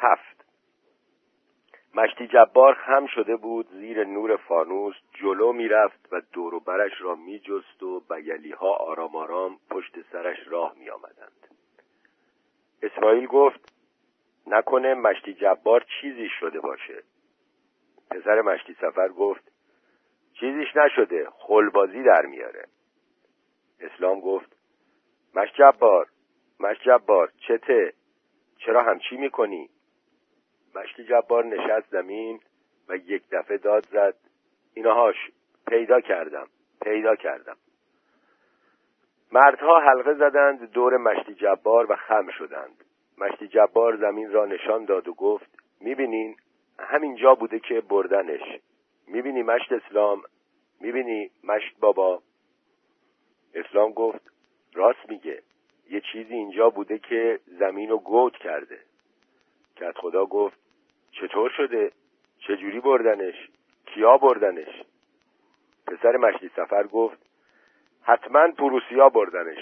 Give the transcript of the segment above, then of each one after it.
هفت. مشتی جبار خم شده بود زیر نور فانوس جلو می‌رفت و دور و برش را میجست و بیلی ها آرام آرام پشت سرش راه می آمدند. اسماعیل گفت نکنه مشتی جبار چیزی شده باشه. پسر مشتی سفر گفت چیزیش نشده خلبازی در میاره. اسلام گفت مشت جبار مشت جبار چته؟ چرا همچی می‌کنی؟ مشتی جبار نشست زمین و یک دفعه داد زد. اینهاش پیدا کردم پیدا کردم. مردها حلقه زدند دور مشتی جبار و خم شدند. مشتی جبار زمین را نشان داد و گفت می‌بینین؟ همینجا بوده که بردنش. می‌بینی مشت اسلام؟ می‌بینی مشت بابا؟ اسلام گفت راست میگه. یه چیزی اینجا بوده که زمین رو گود کرده. کت خدا گفت چطور شده؟ چجوری بردنش؟ کیا بردنش؟ پسر مشتی سفر گفت حتما پروسیا بردنش.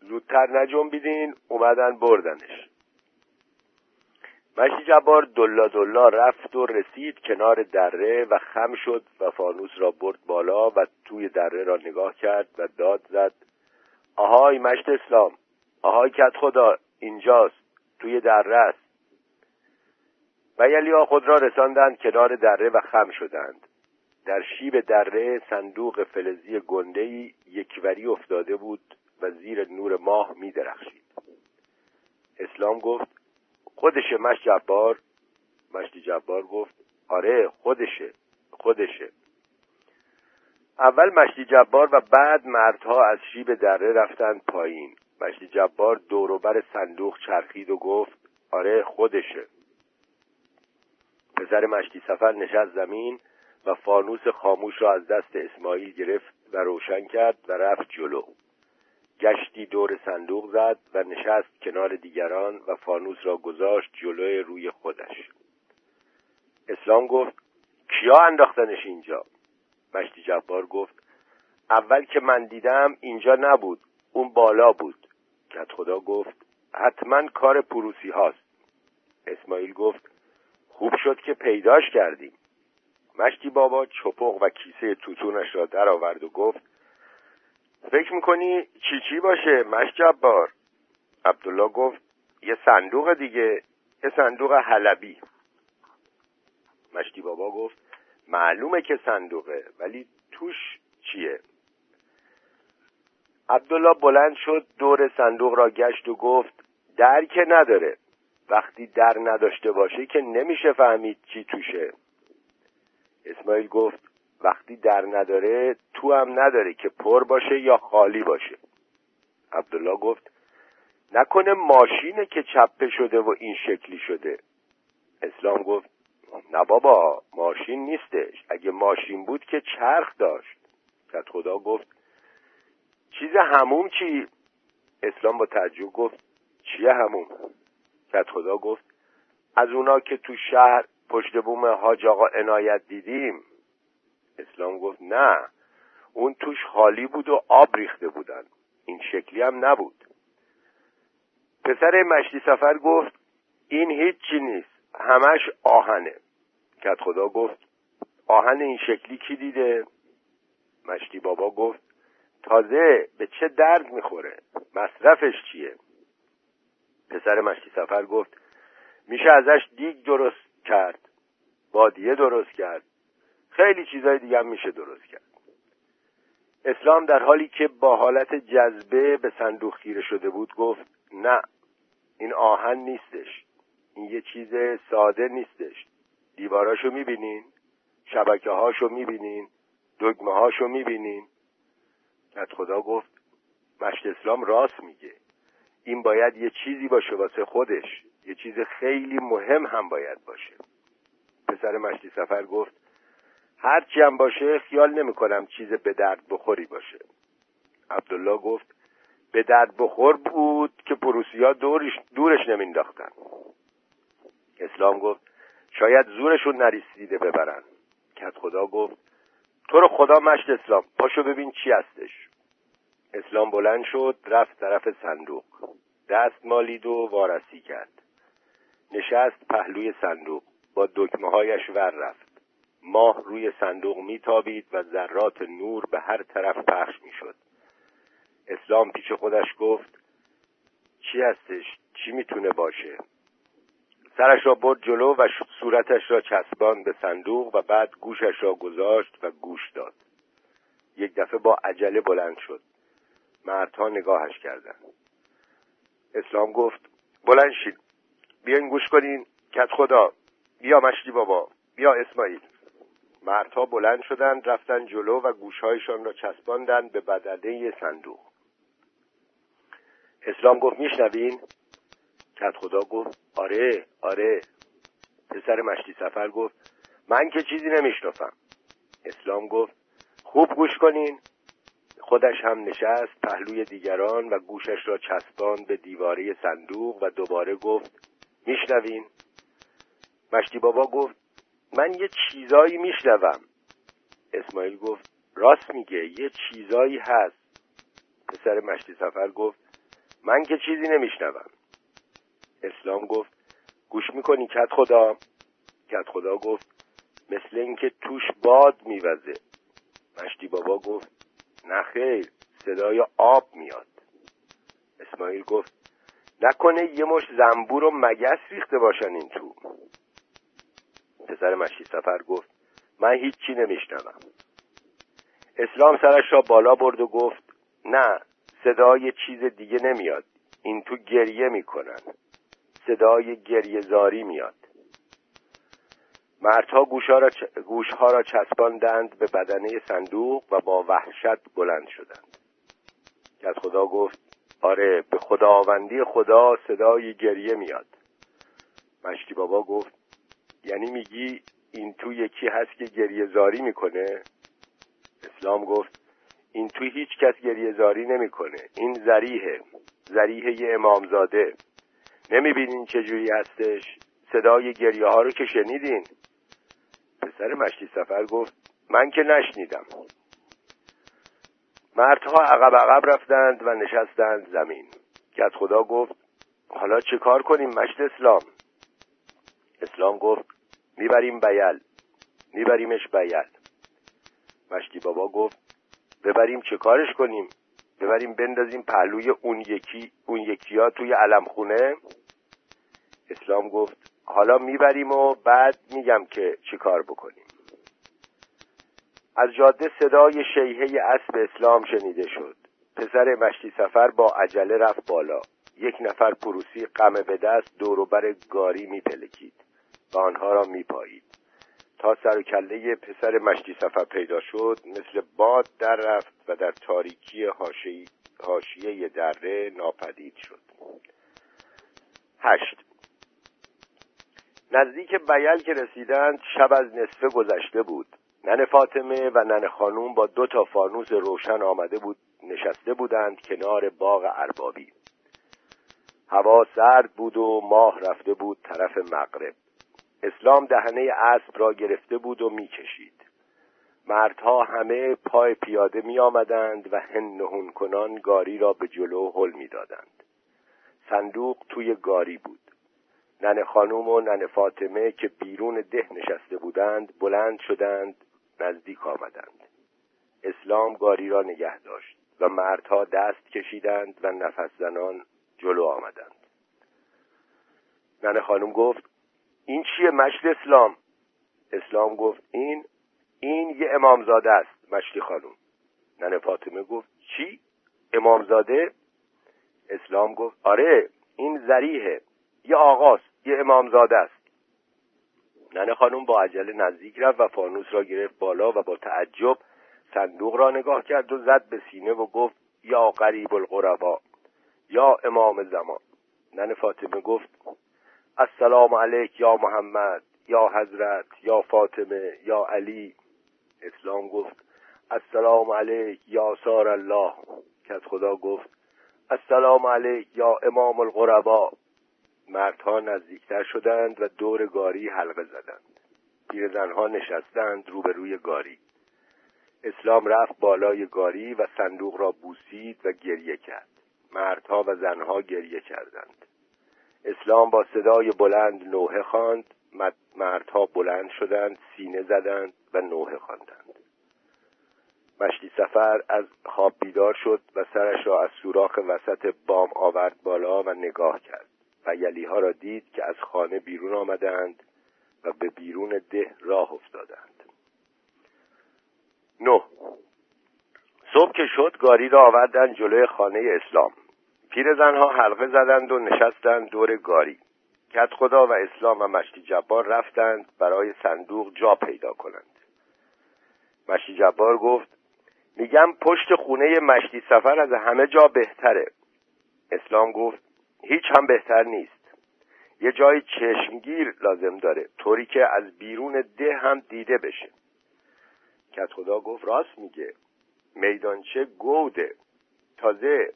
زودتر نجنبیدین اومدن بردنش. مشتی جبار دلا دلا رفت و رسید کنار دره و خم شد و فانوس را برد بالا و توی دره را نگاه کرد و داد زد. آهای مشت اسلام آهای کت خدا اینجاست توی دره است. و یلیا خود را رساندند کنار دره و خم شدند. در شیب دره صندوق فلزی گندهی یکوری افتاده بود و زیر نور ماه می درخشید اسلام گفت خودشه مشت جبار. مشتی جبار گفت آره خودشه خودشه. اول مشتی جبار و بعد مردها از شیب دره رفتند پایین. مشتی جبار دوروبر صندوق چرخید و گفت آره خودشه. پسر مشتی سفر نشست زمین و فانوس خاموش را از دست اسماعیل گرفت و روشن کرد و رفت جلو. گشتی دور صندوق زد و نشست کنار دیگران و فانوس را گذاشت جلوی روی خودش. اسلام گفت کیا انداختنش اینجا؟ مشتی جبار گفت اول که من دیدم اینجا نبود اون بالا بود. کت خدا گفت حتما کار پروسی هاست. اسماعیل گفت خوب شد که پیداش کردیم. مشتی بابا چپق و کیسه توتونش را در آورد و گفت فکر می‌کنی چی چی باشه مشت جبار؟ عبدالله گفت یه صندوق دیگه یه صندوق حلبی. مشتی بابا گفت معلومه که صندوقه ولی توش چیه؟ عبدالله بلند شد دور صندوق را گشت و گفت در که نداره. وقتی در نداشته باشه که نمیشه فهمید چی توشه. اسماعیل گفت وقتی در نداره تو هم نداره که پر باشه یا خالی باشه. عبدالله گفت نکنه ماشینه که چپه شده و این شکلی شده. اسلام گفت نه بابا ماشین نیستش. اگه ماشین بود که چرخ داشت. کت خدا گفت چیز هموم چی؟ اسلام با تعجب گفت چیه هموم؟ کت خدا گفت از اونا که تو شهر پشت بوم حاج آقا عنایت دیدیم. اسلام گفت نه اون توش خالی بود و آب ریخته بودن. این شکلی هم نبود. پسر مشتی سفر گفت این هیچی نیست همش آهنه. کت خدا گفت آهن این شکلی کی دیده؟ مشتی بابا گفت تازه به چه درد می‌خوره؟ مصرفش چیه؟ پسر مشتی سفر گفت میشه ازش دیگ درست کرد بادیه درست کرد خیلی چیزای دیگه هم میشه درست کرد. اسلام در حالی که با حالت جذبه به صندوق خیره شده بود گفت نه این آهن نیستش این یه چیز ساده نیستش. دیواراشو می‌بینین شبکه هاشو می‌بینین دگمه هاشو می‌بینین خدا گفت مشت اسلام راست میگه. این باید یه چیزی باشه واسه خودش. یه چیز خیلی مهم هم باید باشه. پسر مشتی سفر گفت هرچی هم باشه خیال نمی کنم چیز به درد بخوری باشه. عبدالله گفت به درد بخور بود که پروسیا دورش دورش نمینداختن اسلام گفت شاید زورشون نریسیده ببرن. کت خدا گفت تو رو خدا مشت اسلام پاشو ببین چی هستش. اسلام بلند شد رفت طرف صندوق. دست مالید و وارسی کرد. نشست پهلوی صندوق با دکمه هایش ور رفت. ماه روی صندوق میتابید و ذرات نور به هر طرف پخش می‌شد. اسلام پیش خودش گفت چی هستش؟ چی می‌تونه باشه؟ سرش را برد جلو و صورتش را چسبان به صندوق و بعد گوشش را گذاشت و گوش داد. یک دفعه با عجله بلند شد. مردها نگاهش کردند. اسلام گفت بلند شید. بیاین گوش کنین کت خدا. بیا مشتی بابا. بیا اسماعیل. مردها بلند شدند رفتن جلو و گوشهایشان را چسباندند به بدنه صندوق. اسلام گفت میشنوین؟ کت خدا گفت آره آره. پسر مشتی سفر گفت من که چیزی نمیشنفم اسلام گفت خوب گوش کنین. خودش هم نشست پهلوی دیگران و گوشش را چسبان به دیواره صندوق و دوباره گفت میشنوین؟ مشتی بابا گفت من یه چیزایی میشنوم. اسماعیل گفت راست میگه یه چیزایی هست. پسر مشتی سفر گفت من که چیزی نمیشنوم. اسلام گفت گوش می‌کنی کت خدا کت خدا گفت مثل اینکه توش باد میوزه. مشتی بابا گفت نه خیر صدای آب میاد. اسماعیل گفت نکنه یه مش زنبور و مگس ریخته باشن این تو. پسر مشتی سفر گفت من هیچی نمیشنوم. اسلام سرش را بالا برد و گفت نه صدای چیز دیگه نمیاد. این تو گریه می‌کنن. صدای گریه زاری میاد. مردها گوشها را, چسباندند به بدنه صندوق و با وحشت بلند شدند. از خدا گفت آره به خداوندی خدا صدای گریه میاد. مشتی بابا گفت یعنی میگی این تو یکی هست که گریه زاری می‌کنه؟ اسلام گفت این تو هیچ کس گریه زاری نمی‌کنه. این زریحه زریح یه امامزاده. نمی‌بینین چجوری هستش؟ صدای گریه ها رو که شنیدین؟ پسر مشتی سفر گفت من که نشنیدم. مردها عقب عقب رفتند و نشستند زمین. کت خدا گفت حالا چه کار کنیم مشت اسلام؟ اسلام گفت می‌بریم بیل میبریمش بیل. مشتی بابا گفت ببریم چه کارش کنیم؟ ببریم بندازیم پهلوی اون یکی اون یکی ها توی علم خونه اسلام گفت حالا می‌بریم و بعد میگم که چی کار بکنیم. از جاده صدای شیهه اسب اسلام شنیده شد. پسر مشتی سفر با عجله رفت بالا. یک نفر پروسی غم به دست دوروبر گاری میپلکید و آنها را میپایید. تا سر و کله پسر مشتی سفر پیدا شد مثل باد در رفت و در تاریکی حاشیه دره ناپدید شد. هشت. نزدیک بیل که رسیدند شب از نصفه گذشته بود. نن فاطمه و نن خانوم با دو تا فانوس روشن آمده بود نشسته بودند کنار باغ اربابی. هوا سرد بود و ماه رفته بود طرف مغرب. اسلام دهنه اسب را گرفته بود و می‌کشید. مردها همه پای پیاده می آمدند و هن کنان گاری را به جلو حل می دادند. صندوق توی گاری بود. نن خانوم و نن فاطمه که بیرون ده نشسته بودند بلند شدند نزدیک آمدند. اسلام گاری را نگه داشت و مردها دست کشیدند و نفس زنان جلو آمدند. نن خانم گفت این چیه مشت اسلام؟ اسلام گفت این این یه امامزاده است مشتی خانم نن فاطمه گفت چی؟ امامزاده؟ اسلام گفت آره این زریحه یه آقاست. یه امامزاده است. ننه خانم با عجله نزدیک رفت و فانوس را گرفت بالا و با تعجب صندوق را نگاه کرد و زد به سینه و گفت یا قریب القربا یا امام زمان. نن فاطمه گفت السلام علیک یا محمد یا حضرت یا فاطمه یا علی. اسلام گفت السلام علیک یا سار الله. که خدا گفت السلام علیک یا امام القربا مردها نزدیکتر شدند و دور گاری حلقه زدند. پیرزنها نشستند روبروی گاری. اسلام رفت بالای گاری و صندوق را بوسید و گریه کرد. مردها و زنها گریه کردند. اسلام با صدای بلند نوحه خواند. مردها بلند شدند سینه زدند و نوحه خواندند. مشتی سفر از خواب بیدار شد و سرش را از سوراخ وسط بام آورد بالا و نگاه کرد. و یلیها را دید که از خانه بیرون آمدند و به بیرون ده راه افتادند. نه. صبح که شد گاری را آوردند جلوی خانه اسلام. پیرزنها حلقه زدند و نشستند دور گاری. کت خدا و اسلام و مشتی جبار رفتند برای صندوق جا پیدا کنند. مشتی جبار گفت میگم پشت خونه مشتی سفر از همه جا بهتره. اسلام گفت هیچ هم بهتر نیست. یه جای چشمگیر لازم داره طوری که از بیرون ده هم دیده بشه. کت خدا گفت راست میگه. میدانچه گوده. تازه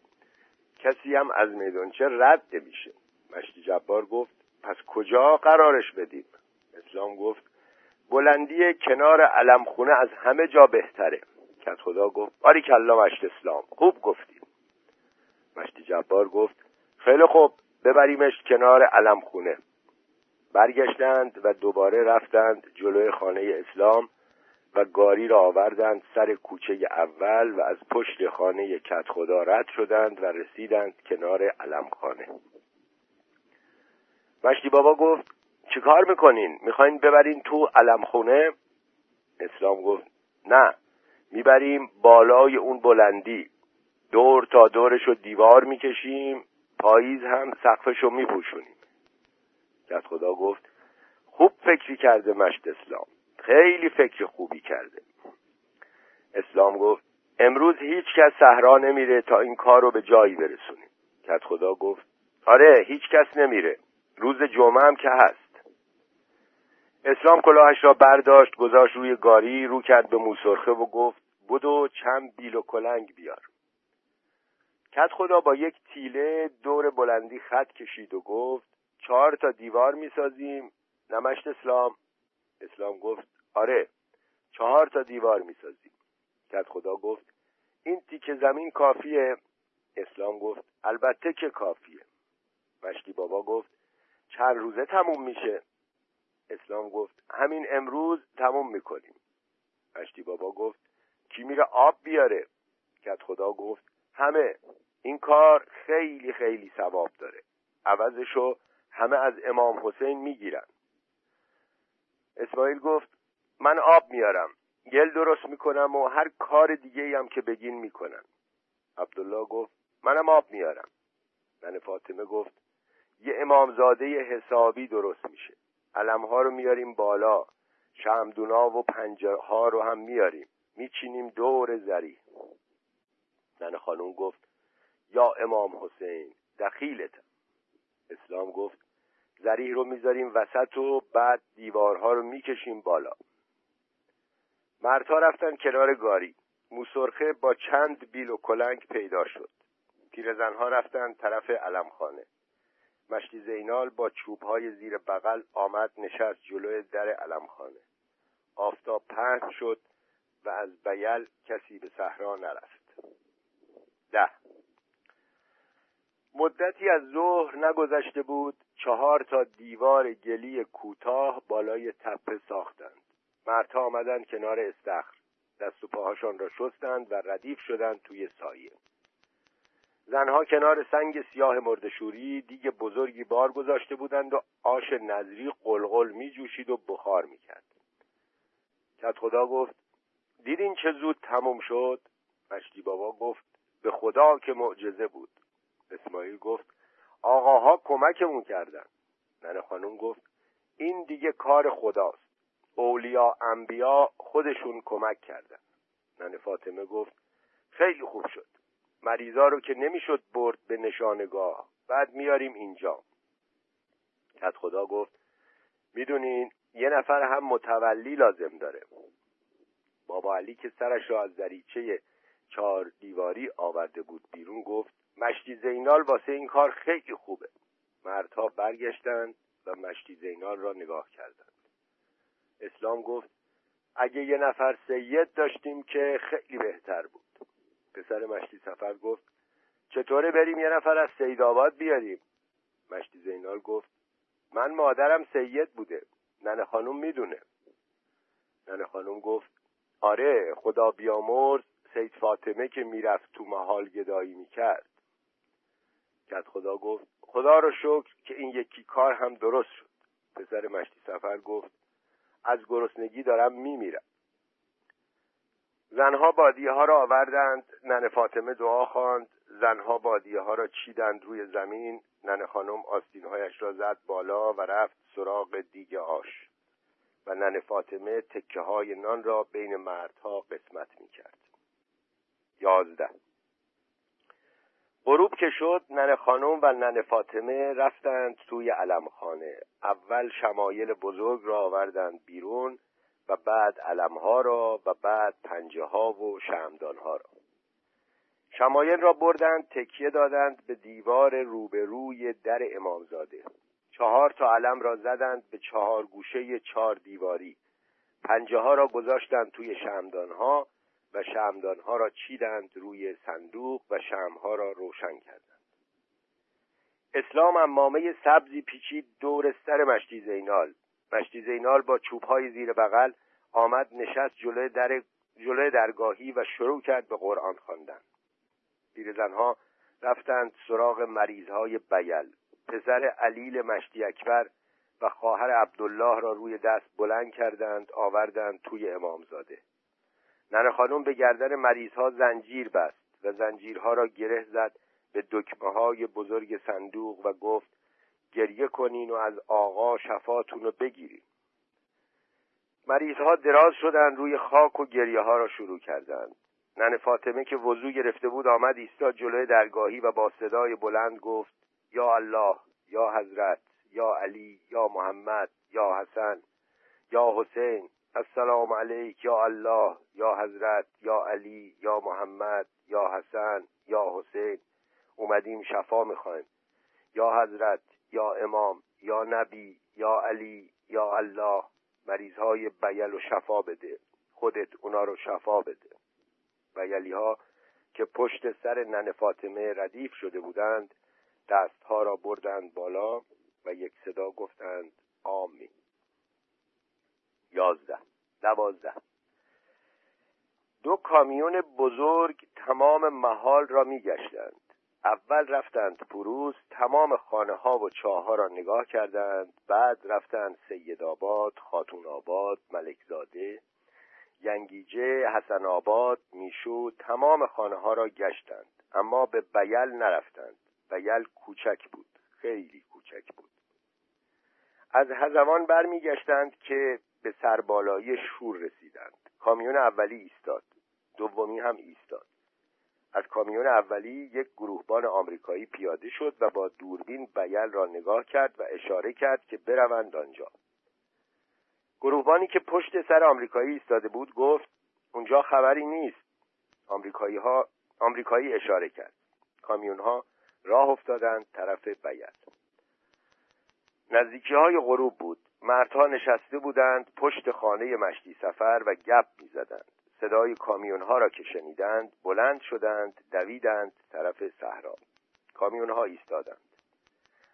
کسی هم از میدانچه رد میشه مشتی جبار گفت پس کجا قرارش بدیم؟ اسلام گفت بلندی کنار علمخونه از همه جا بهتره. کت خدا گفت باری کلا مشت اسلام. خوب گفتیم. مشتی جبار گفت خیلی خوب ببریمش کنار علمخونه برگشتند و دوباره رفتند جلوی خانه اسلام و گاری را آوردند سر کوچه اول و از پشت خانه کت خدا رد شدند و رسیدند کنار علمخانه مشتی بابا گفت چیکار می‌کنین؟ می‌خواین ببرین تو علمخونه اسلام گفت نه می‌بریم بالای اون بلندی. دور تا دورش رو دیوار می‌کشیم. پاییز هم سقفش رو میپوشونیم. کت خدا گفت خوب فکری کرده مشت اسلام. خیلی فکر خوبی کرده. اسلام گفت امروز هیچ کس صحرا نمیره تا این کار رو به جایی برسونیم. کت خدا گفت آره هیچ کس نمیره. روز جمعه هم که هست. اسلام کلاهش را برداشت گذاشت روی گاری رو کرد به موسرخه و گفت بدو چند بیل و کلنگ بیار. کت خدا با یک تیله دور بلندی خط کشید و گفت چهار تا دیوار می‌سازیم. نمشت اسلام. اسلام گفت آره چهار تا دیوار می‌سازیم. کت خدا گفت این تیکه زمین کافیه؟ اسلام گفت البته که کافیه. مشتی بابا گفت چند روزه تموم میشه؟ اسلام گفت همین امروز تموم می‌کنیم. مشتی بابا گفت کی میره آب بیاره؟ کت خدا گفت همه. این کار خیلی خیلی ثواب داره. عوضشو همه از امام حسین می‌گیرن. اسماعیل گفت من آب میارم. گل درست می‌کنم و هر کار دیگه هم که بگین می‌کنم عبدالله گفت منم آب میارم. من فاطمه گفت یه امامزاده حسابی درست میشه. علمها رو میاریم بالا. شمدونا و پنجه ها رو هم میاریم. میچینیم دور زری. زن خانوم گفت یا امام حسین دخیلتم اسلام گفت زریح رو می‌ذاریم وسط و بعد دیوارها رو می‌کشیم بالا. مردها رفتن کنار گاری. موسرخه با چند بیل و کلنگ پیدا شد. پیرزنها رفتن طرف علمخانه. مشتی زینال با چوبهای زیر بغل آمد نشست جلوی در علمخانه. آفتاب پهن شد و از بیل کسی به صحرا نرفت. ده مدتی از ظهر نگذشته بود چهار تا دیوار گلی کوتاه بالای تپه ساختند. مردها آمدند کنار استخر. دست و پاهاشان را شستند و ردیف شدند توی سایه. زنها کنار سنگ سیاه مردشوری دیگه بزرگی بار گذاشته بودند و آش نظری قلقل می جوشید و بخار می کرد کت خدا گفت دیدین چه زود تموم شد؟ مشتی بابا گفت به خدا که معجزه بود. اسماعیل گفت آقاها کمکمون کردن. ننه خانم گفت این دیگه کار خداست. اولیا انبیا خودشون کمک کردن. ننه فاطمه گفت خیلی خوب شد. مریضا رو که نمی‌شد برد به نشانگاه. بعد میاریم اینجا. کت خدا گفت می‌دونین یه نفر هم متولی لازم داره. بابا علی که سرش را از دریچه چهار دیواری آورده بود بیرون گفت مشتی زینال واسه این کار خیلی خوبه. مردها برگشتند و مشتی زینال را نگاه کردند. اسلام گفت اگه یه نفر سید داشتیم که خیلی بهتر بود. پسر مشتی سفر گفت چطوره بریم یه نفر از سید آباد بیاریم؟ مشتی زینال گفت من مادرم سید بوده ننه خانوم می‌دونه. ننه خانوم گفت آره خدا بیامرز سید فاطمه که می‌رفت تو محال گدایی می‌کرد. کت خدا گفت خدا رو شکر که این یکی کار هم درست شد. پسر مشتی سفر گفت از گرسنگی دارم میمیرم. زنها بادیه ها را آوردند ننه فاطمه دعا خواند. زنها بادیه ها را چیدند روی زمین ننه خانم آستینهایش را زد بالا و رفت سراغ دیگ آش. و ننه فاطمه تکه های نان را بین مردها قسمت می کرد یازده. غروب که شد ننه خانم و ننه فاطمه رفتند توی علمخانه. اول شمایل بزرگ را آوردند بیرون و بعد علمها را و بعد پنجه ها و شمدان را. شمایل را بردند تکیه دادند به دیوار روبروی در امامزاده. چهار تا علم را زدند به چهار گوشه چهار دیواری. پنجه ها را گذاشتند توی شمدان ها و شمدان ها را چیدند روی صندوق و شمها را روشن کردند. اسلام امامه سبزی پیچید دور سر مشتی زینال. مشتی زینال با چوب های زیر بغل آمد نشست جلوی در جلوی درگاهی و شروع کرد به قرآن خواندن. پیرزنها رفتند سراغ مریضهای بیل. پسر علیل مشتی اکبر و خواهر عبدالله را روی دست بلند کردند آوردند توی امامزاده. ننه خانم به گردن مریضها زنجیر بست و زنجیرها را گره زد به دکمه های بزرگ صندوق و گفت گریه کنین و از آقا شفاتون رو بگیرین. مریضها دراز شدند روی خاک و گریه ها را شروع کردند. نن فاطمه که وضو گرفته بود آمد ایستاد جلوی درگاهی و با صدای بلند گفت یا الله یا حضرت یا علی یا محمد یا حسن یا حسین السلام علیک یا الله یا حضرت یا علی یا محمد یا حسن یا حسین اومدیم شفا می‌خوایم یا حضرت یا امام یا نبی یا علی یا الله مریض های بیل و شفا بده خودت اونا رو شفا بده بیلی ها که پشت سر نن فاطمه ردیف شده بودند دستها را بردند بالا و یک صدا گفتند آمین یازده دوازده. دو کامیون بزرگ تمام محال را میگشتند. اول رفتند پروز تمام خانه ها و چاه ها را نگاه کردند بعد رفتند سید آباد خاتون آباد ملکزاده ینگیجه حسن آباد میشو تمام خانه ها را گشتند. اما به بیل نرفتند. بیل کوچک بود خیلی کوچک بود. از هزوان برمیگشتند که به سربالایی شور رسیدند. کامیون اولی ایستاد. دومی هم ایستاد. از کامیون اولی یک گروهبان آمریکایی پیاده شد و با دوربین بیل را نگاه کرد و اشاره کرد که بروند آنجا. گروهبانی که پشت سر آمریکایی ایستاده بود گفت اونجا خبری نیست. آمریکایی ها آمریکایی اشاره کرد. کامیون ها راه افتادند طرف بیل. نزدیکی های غروب بود. مردها نشسته بودند پشت خانه مشتی سفر و گپ می‌زدند. صدای کامیون ها را که شنیدند بلند شدند دویدند طرف صحرا. کامیون ها ایستادند.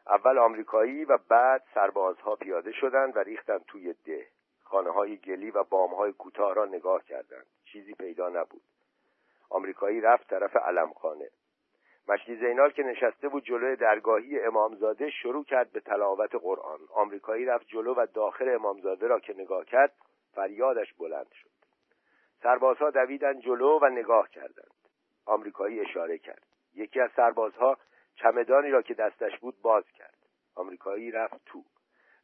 اول آمریکایی و بعد سربازها پیاده شدند و ریختند توی ده. خانه های گلی و بام های کوتاه را نگاه کردند. چیزی پیدا نبود. آمریکایی رفت طرف علمخانه. مشتی زینال که نشسته بود جلوی درگاهی امامزاده شروع کرد به تلاوت قرآن. آمریکایی رفت جلو و داخل امامزاده را که نگاه کرد فریادش بلند شد. سربازها دویدن جلو و نگاه کردند. آمریکایی اشاره کرد. یکی از سربازها چمدانی را که دستش بود باز کرد. آمریکایی رفت تو.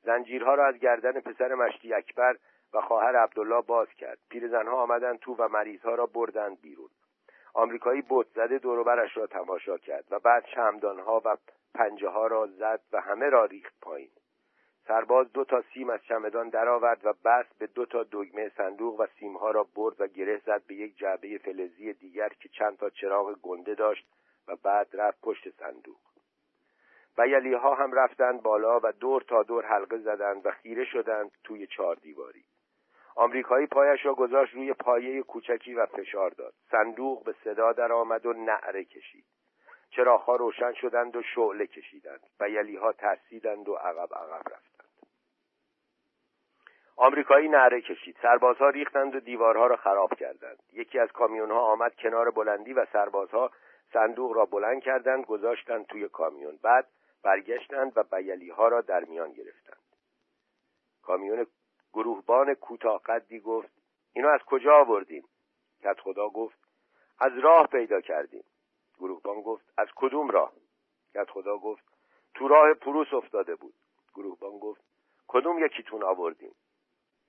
زنجیرها را از گردن پسر مشتی اکبر و خواهر عبدالله باز کرد. پیرزنها آمدند تو و مریضها را بردند بیرون. آمریکایی بت زده دوروبرش را تماشا کرد و بعد شمدانها و پنجه ها را زد و همه را ریخت پایین. سرباز دو تا سیم از چمدان درآورد و بست به دو تا دگمه صندوق و سیمها را برد و گره زد به یک جعبه فلزی دیگر که چند تا چراغ گنده داشت و بعد رفت پشت صندوق. و یلی ها هم رفتند بالا و دور تا دور حلقه زدند و خیره شدند توی چهار دیواری. آمریکایی پایش را گذاشت روی پایه کوچکی و فشار داد. صندوق به صدا در آمد و نعره کشید. چراغها روشن شدند و شعله کشیدند. و یلیها ترسیدند و عقب عقب رفتند. آمریکایی نعره کشید. سربازها ریختند و دیوارها را خراب کردند. یکی از کامیونها آمد کنار بلندی و سربازها صندوق را بلند کردند گذاشتند توی کامیون. بعد برگشتند و بیلی ها را در میان گرفتند. کامیون گروهبان کوتاه قدی گفت اینو از کجا آوردیم؟ کت خدا گفت از راه پیدا کردیم. گروهبان گفت از کدوم راه؟ کت خدا گفت تو راه پروس افتاده بود. گروهبان گفت کدوم یکیتون آوردیم؟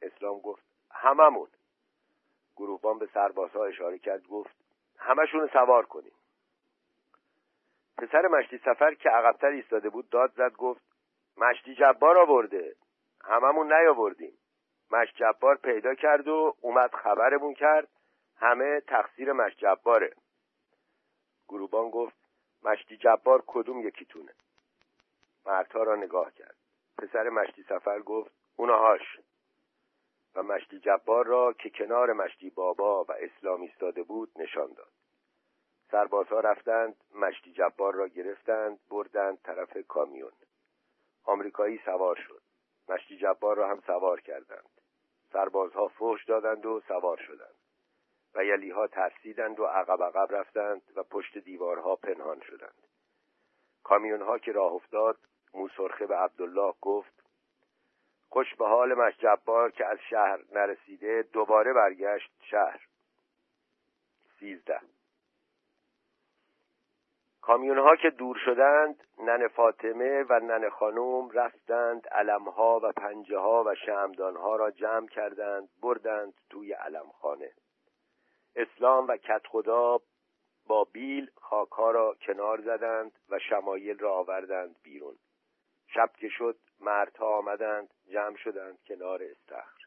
اسلام گفت هممون. گروهبان به سربازها اشاره کرد گفت همشون سوار کنیم. پسر مشتی سفر که عقبتر ایستاده بود داد زد گفت مشتی جبار آورده هممون نیاوردیم. مشت جبار پیدا کرد و اومد خبرمون کرد. همه تقصیر مشت جباره. گروبان گفت مشتی جبار کدوم یکیتونه؟ مردها را نگاه کرد. پسر مشتی سفر گفت اونهاش و مشتی جبار را که کنار مشتی بابا و اسلام ایستاده بود نشان داد. سربازها رفتند مشتی جبار را گرفتند بردند طرف کامیون. آمریکایی سوار شد. مشتی جبار را هم سوار کردند. سربازها فوش دادند و سوار شدند. و یلیها ترسیدند و عقب عقب رفتند و پشت دیوارها پنهان شدند. کامیونها که راه افتاد موسرخه به عبدالله گفت خوش به حال مشجبار که از شهر نرسیده دوباره برگشت شهر. سیزده کامیون ها که دور شدند نن فاطمه و نن خانوم رفتند علمها و پنجه ها و شمدان ها را جمع کردند بردند توی علمخانه. اسلام و کت خدا با بیل خاکها را کنار زدند و شمایل را آوردند بیرون. شب که شد مردها آمدند جمع شدند کنار استخر.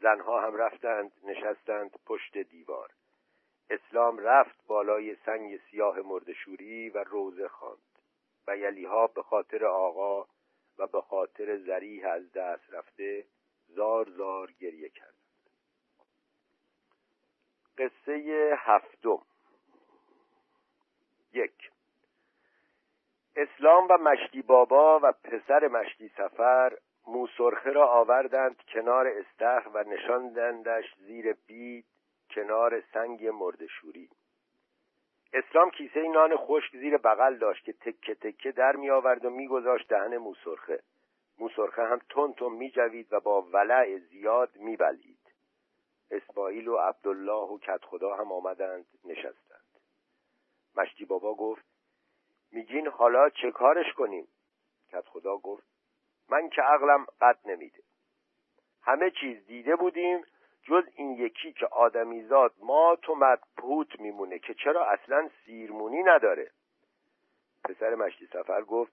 زنها هم رفتند نشستند پشت دیوار. اسلام رفت بالای سنگ سیاه مردشوری و روزه خواند. و یلیها به خاطر آقا و به خاطر زریح از دست رفته زار زار گریه کردند. قصه هفتم. یک. اسلام و مشتی بابا و پسر مشتی سفر موسرخه را آوردند کنار استخ و نشاندندش زیر بید کنار سنگ مردشوری اسلام کیسه نان خشک زیر بغل داشت که تکه تکه در می آورد و میگذاشت دهن موسرخه. موسرخه هم تون تون می جوید و با ولع زیاد می بلید. اسماعیل و عبدالله و کت خدا هم آمدند نشستند. مشتی بابا گفت میگین حالا چه کارش کنیم؟ کت خدا گفت من که عقلم قد نمیده. همه چیز دیده بودیم جز این یکی که آدمیزاد ما تو مدپوت میمونه که چرا اصلا سیرمونی نداره؟ پسر مشتی سفر گفت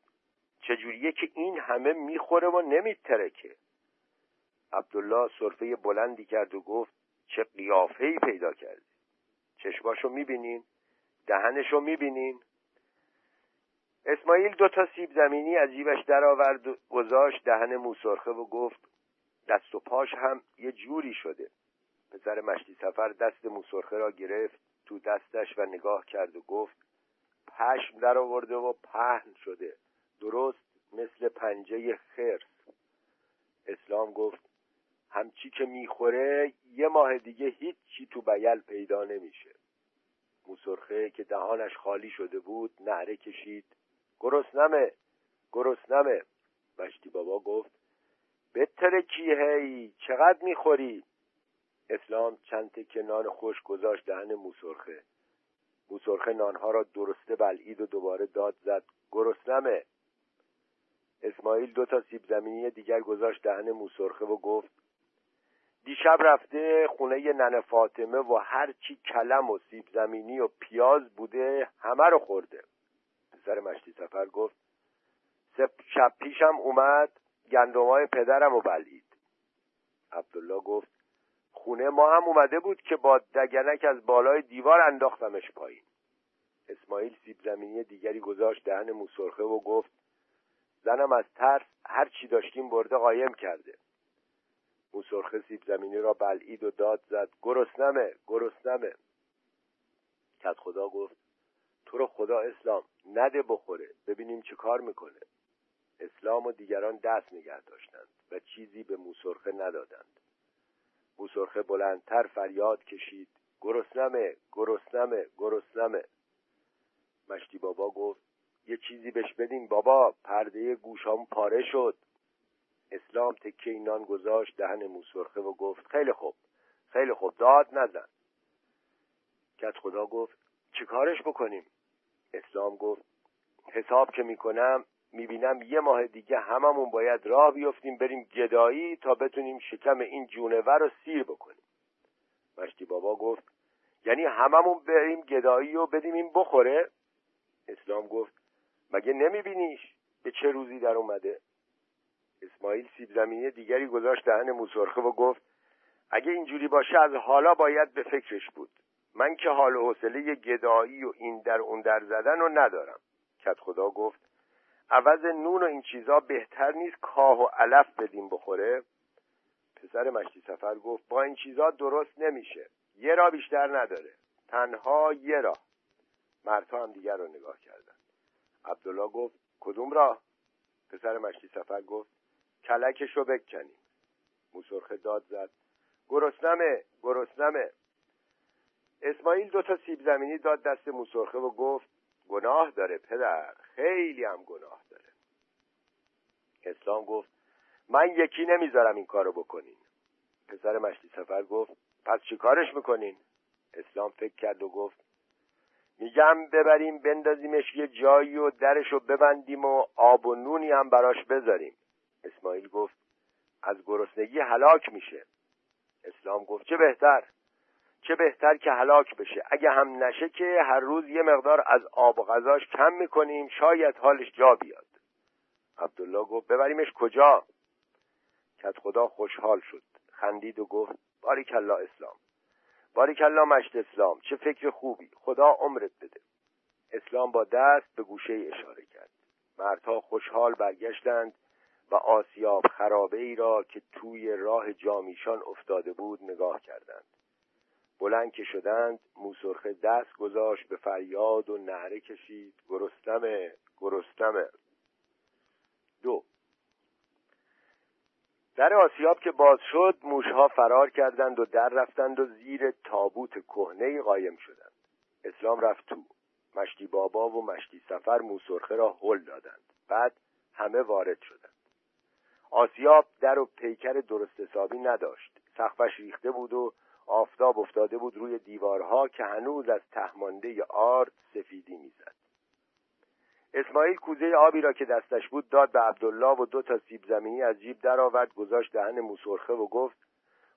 چجوریه که این همه می‌خوره و نمیترکه؟ عبدالله صرفه بلندی کرد و گفت چه قیافهی پیدا کردی؟ چشماشو می‌بینین؟ دهنشو می‌بینین؟ اسماعیل دو تا سیب زمینی از جیبش درآورد و گذاشت دهن موسرخه و گفت دست و پاش هم یه جوری شده. پسر مشتی سفر دست موسرخه را گرفت تو دستش و نگاه کرد و گفت پشم در آورده و پهن شده درست مثل پنجه خرس. اسلام گفت همچی که می‌خوره یه ماه دیگه هیچی تو بیل پیدا نمیشه. موسرخه که دهانش خالی شده بود نعره کشید. گرسنمه گرسنمه مشتی بابا گفت بتره کی هی چقدر می‌خوری؟ اسلام چند تکه نان خوش گذاشت دهن موسرخه. موسرخه نانها را درسته بلعید و دوباره داد زد. گرسنمه اسماعیل دو تا سیب زمینی دیگر گذاشت دهن موسرخه و گفت دیشب رفته خونه نن فاطمه و هر چی کلم و سیب زمینی و پیاز بوده همه رو خورده. پسر مشتی سفر گفت شب پیشم اومد گندمای پدرم و بلید عبدالله گفت خونه ما هم اومده بود که با دگنک از بالای دیوار انداختمش پایین. اسماعیل سیب زمینی دیگری گذاشت دهن موسرخه و گفت زنم از ترس هر چی داشتیم برده قایم کرده. موسرخه سیب زمینی را بلعید و داد زد گرسنمه گرسنمه. کت خدا گفت تو رو خدا اسلام نده بخوره ببینیم چه کار می‌کنه. اسلام و دیگران دست نگه داشتند و چیزی به موسرخه ندادند. موسرخه بلندتر فریاد کشید. گرسنمه گرسنمه گرسنمه. مشتی بابا گفت یه چیزی بهش بدین بابا پرده گوشام پاره شد. اسلام تکه نان گذاشت دهن موسرخه و گفت خیلی خوب خیلی خوب داد نزن. کت خدا گفت چیکارش بکنیم؟ اسلام گفت حساب که می‌کنم می‌بینم یه ماه دیگه هممون باید راه بیفتیم بریم گدایی تا بتونیم شکم این جونور رو سیر بکنیم. مشتی بابا گفت یعنی هممون بریم گدایی و بدیم این بخوره؟ اسلام گفت مگه نمیبینیش؟ به چه روزی در اومده؟ اسماعیل سیب زمینی دیگری گذاشت دهن موسرخه و گفت اگه اینجوری باشه از حالا باید به فکرش بود. من که حال و حوصله گدایی و این در اون در زدن رو ندارم. کت خدا گفت عوض نون و این چیزا بهتر نیست کاه و علف بدیم بخوره. پسر مشتی سفر گفت با این چیزا درست نمیشه. یه را بیشتر نداره. تنها یه را مردها هم دیگر رو نگاه کردن. عبدالله گفت کدوم را پسر مشتی سفر گفت کلکش رو بکنیم. موسرخه داد زد گرسنمه گرسنمه. اسماعیل دو تا سیب زمینی داد دست موسرخه و گفت گناه داره پدر. خیلی هم گناه داره. اسلام گفت من یکی نمی‌ذارم این کارو بکنین. پسر مشتی سفر گفت پس چی کارش می‌کنین؟ اسلام فکر کرد و گفت میگم ببریم بندازیمش یه جایی و درش ببندیم و آب و نونی هم براش بذاریم. اسماعیل گفت از گرسنگی هلاک میشه. اسلام گفت چه بهتر؟ چه بهتر که هلاک بشه. اگه هم نشه که هر روز یه مقدار از آب و غذاش کم می‌کنیم شاید حالش جا بیاد. عبدالله گفت ببریمش کجا؟ کت خدا خوشحال شد. خندید و گفت باریکلا اسلام. باریکلا مشت اسلام. چه فکر خوبی. خدا عمرت بده. اسلام با دست به گوشه اشاره کرد. مردها خوشحال برگشتند و آسیاب خرابه ای را که توی راه جامیشان افتاده بود نگاه کردند. بلند که شدند موسرخه دست گذاشت به فریاد و نهره کشید. گرستمه گرستمه دو. در آسیاب که باز شد موشها فرار کردند و در رفتند و زیر تابوت کهنه قایم شدند. اسلام رفت تو. مشتی بابا و مشتی سفر موسرخه را هل دادند. بعد همه وارد شدند. آسیاب در و پیکر درست حسابی نداشت. سقفش ریخته بود و آفتاب افتاده بود روی دیوارها که هنوز از تهمانده آرد سفیدی می‌زد. اسماعیل کوزه آبی را که دستش بود داد به عبدالله و دو تا سیب زمینی از جیب درآورد گذاشت دهن موسرخه و گفت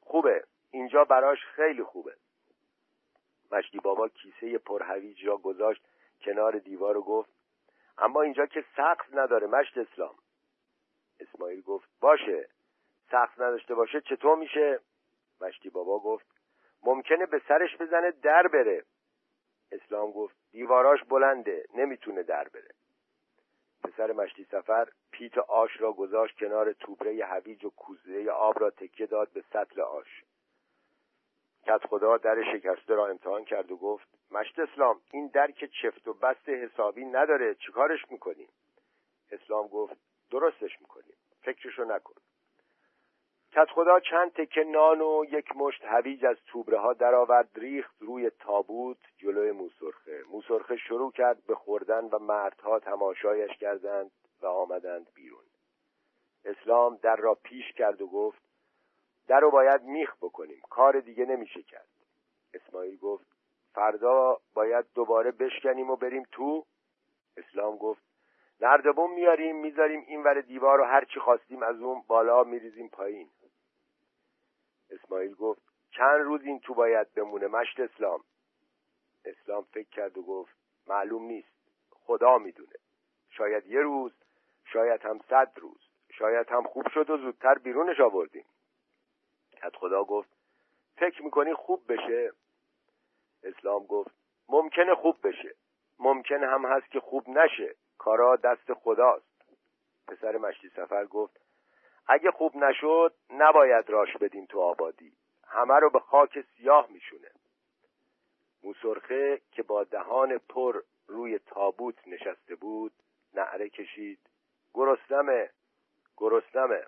خوبه اینجا براش خیلی خوبه. مشتی بابا کیسه پرهویج را گذاشت کنار دیوار و گفت اما اینجا که سقف نداره مشت اسلام. اسماعیل گفت باشه سقف نداشته باشه چطور میشه؟ مشتی بابا گفت ممکنه به سرش بزنه در بره. اسلام گفت دیواراش بلنده نمی‌تونه در بره. پسر مشتی سفر پیت آش را گذاشت کنار توبره هویج و کوزه آب را تکیه داد به سطل آش. کت خدا در شکسته را امتحان کرد و گفت مشت اسلام این در که چفت و بست حسابی نداره چیکارش می‌کنیم اسلام گفت درستش می‌کنیم فکرشو نکن. کت خدا چند تکه نان و یک مشت هویج از توبره ها درآورد ریخت روی تابوت جلوی موسرخه. موسرخه شروع کرد به خوردن و مردها تماشایش کردند و آمدند بیرون. اسلام در را پیش کرد و گفت در رو باید میخ بکنیم کار دیگه نمیشه کرد. اسماعیل گفت فردا باید دوباره بشکنیم و بریم تو؟ اسلام گفت نردبون میاریم می‌ذاریم این ور دیوار رو هر چی خواستیم از اون بالا میریزیم پایین. اسماعیل گفت چند روز این تو باید بمونه مشت اسلام. اسلام فکر کرد و گفت معلوم نیست خدا می‌دونه. شاید یه روز شاید هم صد روز. شاید هم خوب شد و زودتر بیرونش آوردیم. کت خدا گفت فکر می‌کنی خوب بشه؟ اسلام گفت ممکنه خوب بشه. ممکنه هم هست که خوب نشه. کارا دست خداست. پسر مشتی سفر گفت اگه خوب نشد نباید راش بدین تو آبادی. همه رو به خاک سیاه میشونه. موسرخه که با دهان پر روی تابوت نشسته بود نعره کشید. گرسنمه گرسنمه.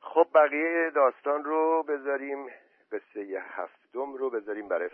خب بقیه داستان رو بذاریم قصه هفتم رو بذاریم برای